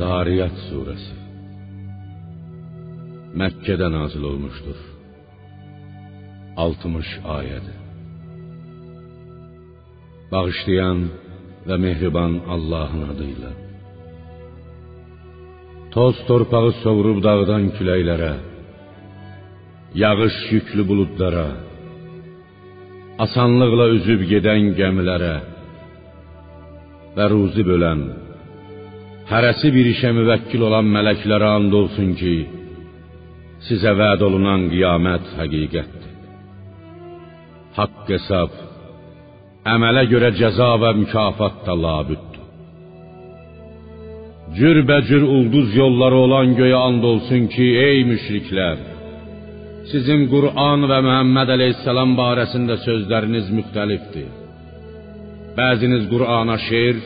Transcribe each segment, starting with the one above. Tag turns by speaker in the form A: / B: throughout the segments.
A: Zariyat suresi Mekke'de nazil olmuştur. 60 ayet. Bağışlayan ve mehriban Allah'ın adıyla. Toz torpağı soğurub dağdan küləylere, yağış yüklü buludlara, asanlıqla üzüb gedən gəmilərə və ruzi bölən, hərəsi bir işə müvəkkil olan mələklərə and olsun ki, sizə vəd olunan qiyamət həqiqətdir. Haqq hesab, əmələ görə cəza və mükafat da labüddür. Cürbəcür ulduz yolları olan göyə and olsun ki, ey müşriklər, sizin Qur'an və Məhəmməd əleyhissalam barəsində sözləriniz müxtəlifdir. Bəziniz Qur'ana şeir,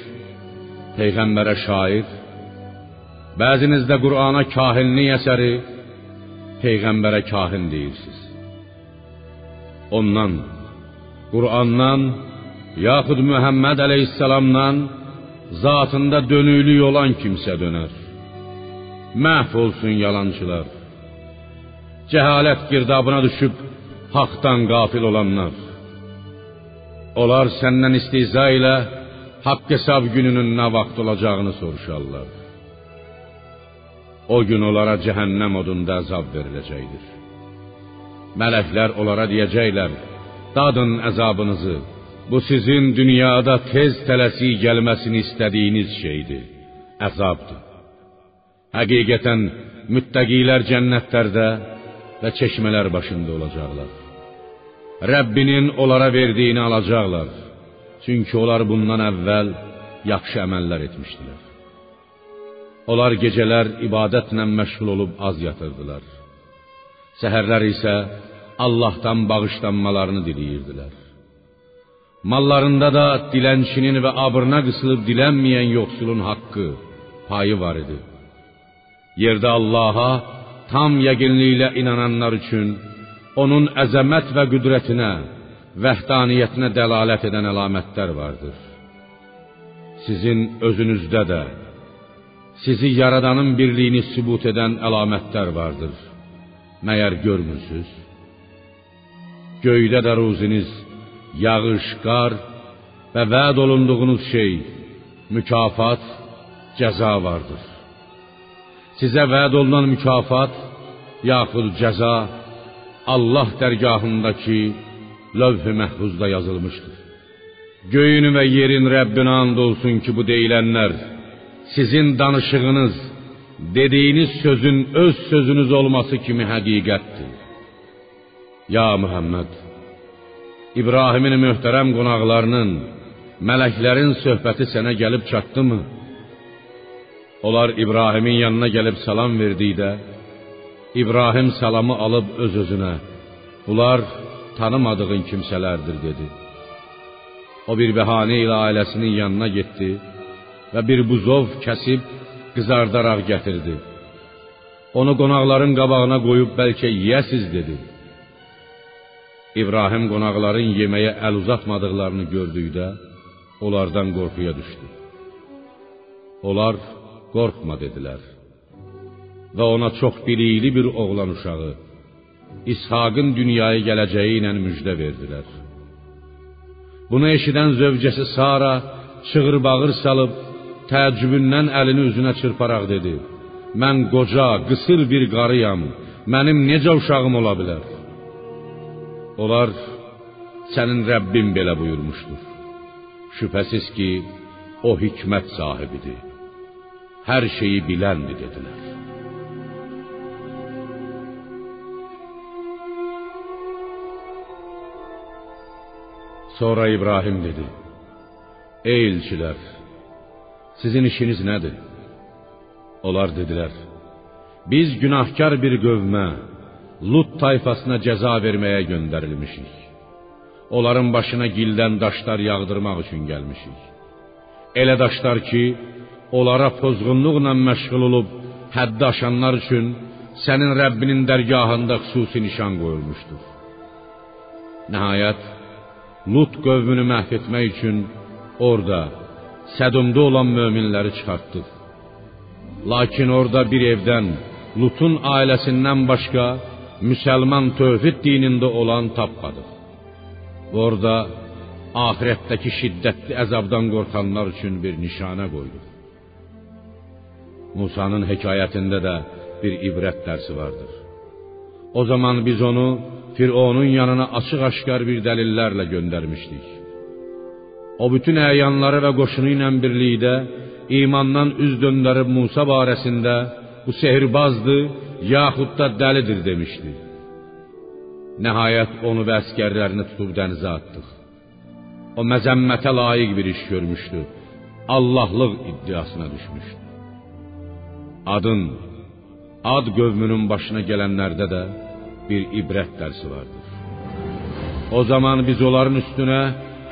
A: peyğəmbərə şair, bəziniz də Qur'ana kahinlik əsəri, peyğəmbərə kahin deyirsiniz. Ondan, Qur'andan, yaxud Məhəmməd əleyhissalamdan zatında dönüklük olan kimsə dönər. Məhv olsun yalançılar. Cəhalət girdabına düşüb haqdan qafil olanlar. Onlar səndən istehza ilə haqq hesab gününün nə vaxt olacağını soruşarlar. O gün onlara cəhənnəm odunda əzab veriləcəkdir. Mələklər onlara deyəcəklər: "Dadın əzabınızı. Bu sizin dünyada tez tələsik gəlməsini istədiyiniz şeydir. Əzabdır." Həqiqətən müttəqilər cənnətlərdə və çeşmələr başında olacaqlar. Rəbbinin onlara verdiyini alacaqlar. Çünki onlar bundan əvvəl yaxşı əməllər etmişdilər. Onlar gecələr ibadətlə məşğul olub az yatırdılar. Səhərlər isə Allahdan bağışlanmalarını diləyirdilər. Mallarında da dilənçinin və abrına qısılıb dilənməyən yoxsulun haqqı, payı var idi. Yerdə Allaha tam yəqinliklə inananlar üçün onun əzəmət və qüdrətinə, vəhdaniyyətinə dəlalət edən əlamətlər vardır. Sizin özünüzdə də sizi yaradanın birliyini sübut edən əlamətlər vardır. Məyər görmürsüz? Göydə də ruziniz, yağış, qar və vəd olunduğunuz şey, mükafat, cəza vardır. Sizə vəd olunan mükafat yaxud cəza Allah dərgahındakı lövh-i məhfuzda yazılmışdır. Göyün və yerin Rəbbinə and olsun ki, bu deyilənlər sizin danışığınız, dediyiniz sözün öz sözünüz olması kimi həqiqətdir. Ya Muhammed, İbrahimin möhtərəm qonaqlarının, mələklərin söhbəti sənə gəlib çatdımı? Onlar İbrahimin yanına gəlib salam verdikdə, İbrahim salamı alıb öz-özünə, bunlar tanımadığın kimsələrdir dedi. O bir bəhanə ilə ailəsinin yanına getdi və bir buzov kəsib qızardaraq gətirdi. Onu qonaqların qabağına qoyub bəlkə yeyəsiz dedi. İbrahim qonaqların yeməyə əl uzatmadıqlarını gördükdə onlardan qorxuya düşdü. Onlar qorxma dedilər. Və ona çox bilikli bir oğlan uşağı İshaqın dünyaya gələcəyi ilə müjdə verdilər. Bunu eşidən zövcəsi Sara çığır-bağır salıb təəccübündən əlini üzünə çırparaq dedi: "Mən qoca, qısır bir qarıyam. Mənim necə uşağım ola bilər?" Onlar sənin Rəbbin belə buyurmuşdur. Şübhəsiz ki, o hikmət sahibidir. Hər şeyi biləndir dedilər. Sonra İbrahim dedi: Ey elçilər, sizin işiniz nədir? Onlar dedilər: Biz günahkar bir qövmə, Lut tayfasına cəza verməyə göndərilmişik. Onların başına gildən daşlar yağdırmaq üçün gəlmişik. Elə daşlar ki, onlara pozğunluqla məşğul olub həddi aşanlar üçün sənin Rəbbinin dərgahında xüsusi nişan qoyulmuşdur. Nəhayət Lut qövmünü məhv etmək üçün orada Sədumda olan möminləri çıxartdıq. Lakin orada bir evdən Lutun ailəsindən başqa müsəlman tövhid dinində olan tapmadıq. Orada axirətdəki şiddətli əzabdan qorxanlar üçün bir nişanə qoyduq. Musanın hekayətində də bir ibrət dərsi vardır. O zaman biz onu Fironun yanına açıq-aşkar bir dəlillərlə göndərmişdik. O bütün əyanları və qoşunu ilə birlikdə imandan üz döndərib Musa barəsində bu sehirbazdır, yaxud da dəlidir demişdi. Nəhayət onu və əsgərlərini tutub dənizə atdıq. O məzəmmətə layiq bir iş görmüşdü. Allahlıq iddiasına düşmüşdü. Adın, ad qövmünün başına gələnlərdə də bir ibrət dərsi vardır. O zaman biz onların üstünə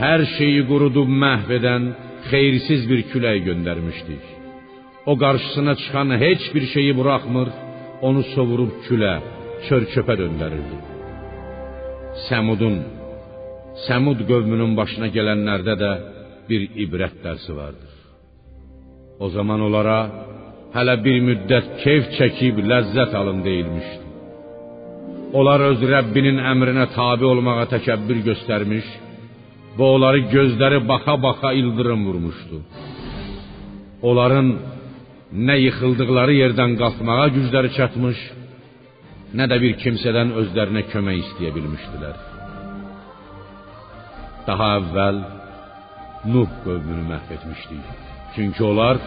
A: hər şeyi qurudub məhv edən xeyirsiz bir külək göndərmişdik. O qarşısına çıxan heç bir şeyi buraxmır, onu sovurub külə, çör-çöpə döndərirdi. Səmudun, Səmud qövmünün başına gələnlərdə də bir ibrət dərsi vardır. O zaman onlara hələ bir müddət keyf çəkib ləzzət alın deyilmişdi. Onlar öz Rəbbinin əmrinə tabe olmağa təkəbbür göstərmiş və onları gözləri baxa-baxa ildırım vurmuşdu. Onların nə yıxıldıqları yerdən qalxmağa gücləri çatmış, nə də bir kimsədən özlərinə kömək istəyə bilmişdilər. Daha əvvəl Nuh qövmünü məhv etmişdik. Çünki onlar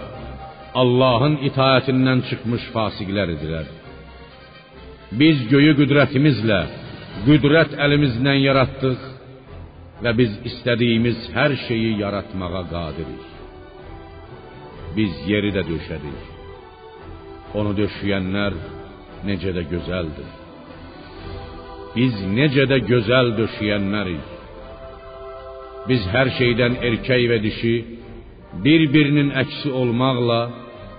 A: Allahın itaətindən çıxmış fasiqlər idilər. Biz göyü qüdrətimizlə, qüdrət əlimizlə yaratdıq və biz istədiyimiz hər şeyi yaratmağa qadirik. Biz yeri də döşədik. Onu döşəyənlər necə də gözəldir. Biz necə də gözəl döşəyənlərik. Biz hər şeydən erkək və dişi bir-birinin əksi olmaqla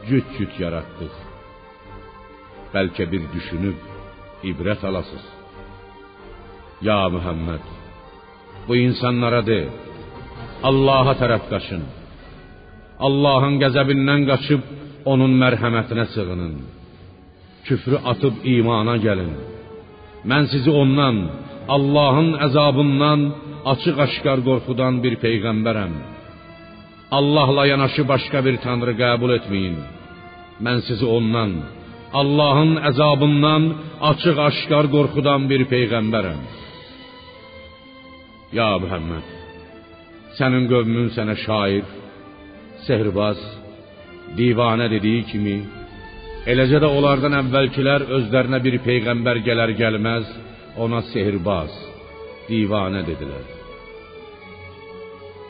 A: cüt-cüt yaratdıq. Bəlkə bir düşünüb ibrət alasız. Ya Muhammed, bu insanlara de, Allaha tərəf qaçın. Allahın qəzəbindən qaçıb onun mərhəmətinə sığının. Küfrü atıb imana gəlin. Mən sizi ondan, Allahın əzabından açıq-aşkar qorxudan bir peyğəmbərəm. Allahla yanaşı başqa bir tanrı qəbul etməyin. Mən sizi ondan, Allahın əzabından açıq-aşkar qorxudan bir peyğəmbərəm. Ya Muhammed, sənin qövmün sənə şair, sehrbaz, divanə dediyi kimi, eləcə də onlardan əvvəlkilər özlərinə bir peyğəmbər gələr gəlməz ona sehrbaz, divanə dedilər.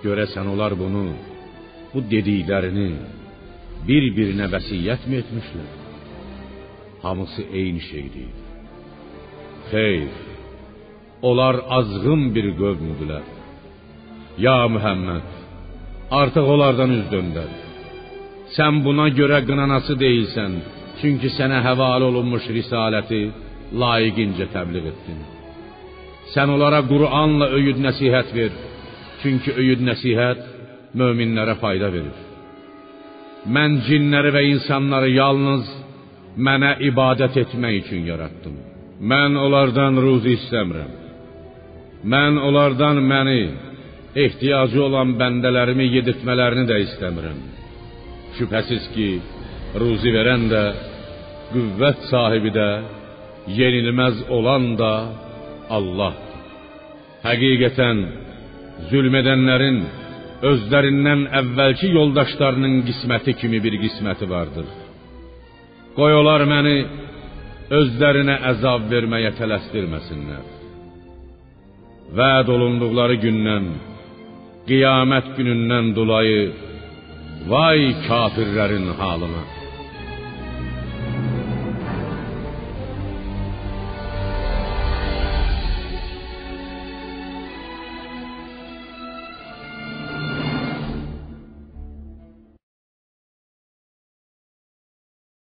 A: Görəsən onlar bunu, bu dediklərini bir-birinə vəsiyyət mi etmişlər? Hamısı eyni şeydir. Xeyr, onlar azğın bir qövmdülər. Ya Muhammed, artıq onlardan üz döndər. Sən buna görə qınanası deyilsən, çünki sənə həvalə olunmuş risaləti layiqincə təbliğ etdin. Sən onlara Qur'anla öyüd nəsihət ver, çünki öyüd nəsihət möminlərə fayda verir. Mən cinləri və insanları yalnız mənə ibadət etmək üçün yaratdım. Mən onlardan ruzi istəmirəm. Mən onlardan məni, ehtiyacı olan bəndələrimi yedirtmələrini də istəmirəm. Şübhəsiz ki, ruzi verən də, qüvvət sahibi də, yenilməz olan da Allahdır. Həqiqətən zülm edənlərin özlərindən əvvəlki yoldaşlarının qisməti kimi bir qisməti vardır. Qoy onlar məni özlərinə əzab verməyə tələsdirməsinlər. Vəd olunduqları gündən, qiyamət günündən dolayı vay kafirlərin halına.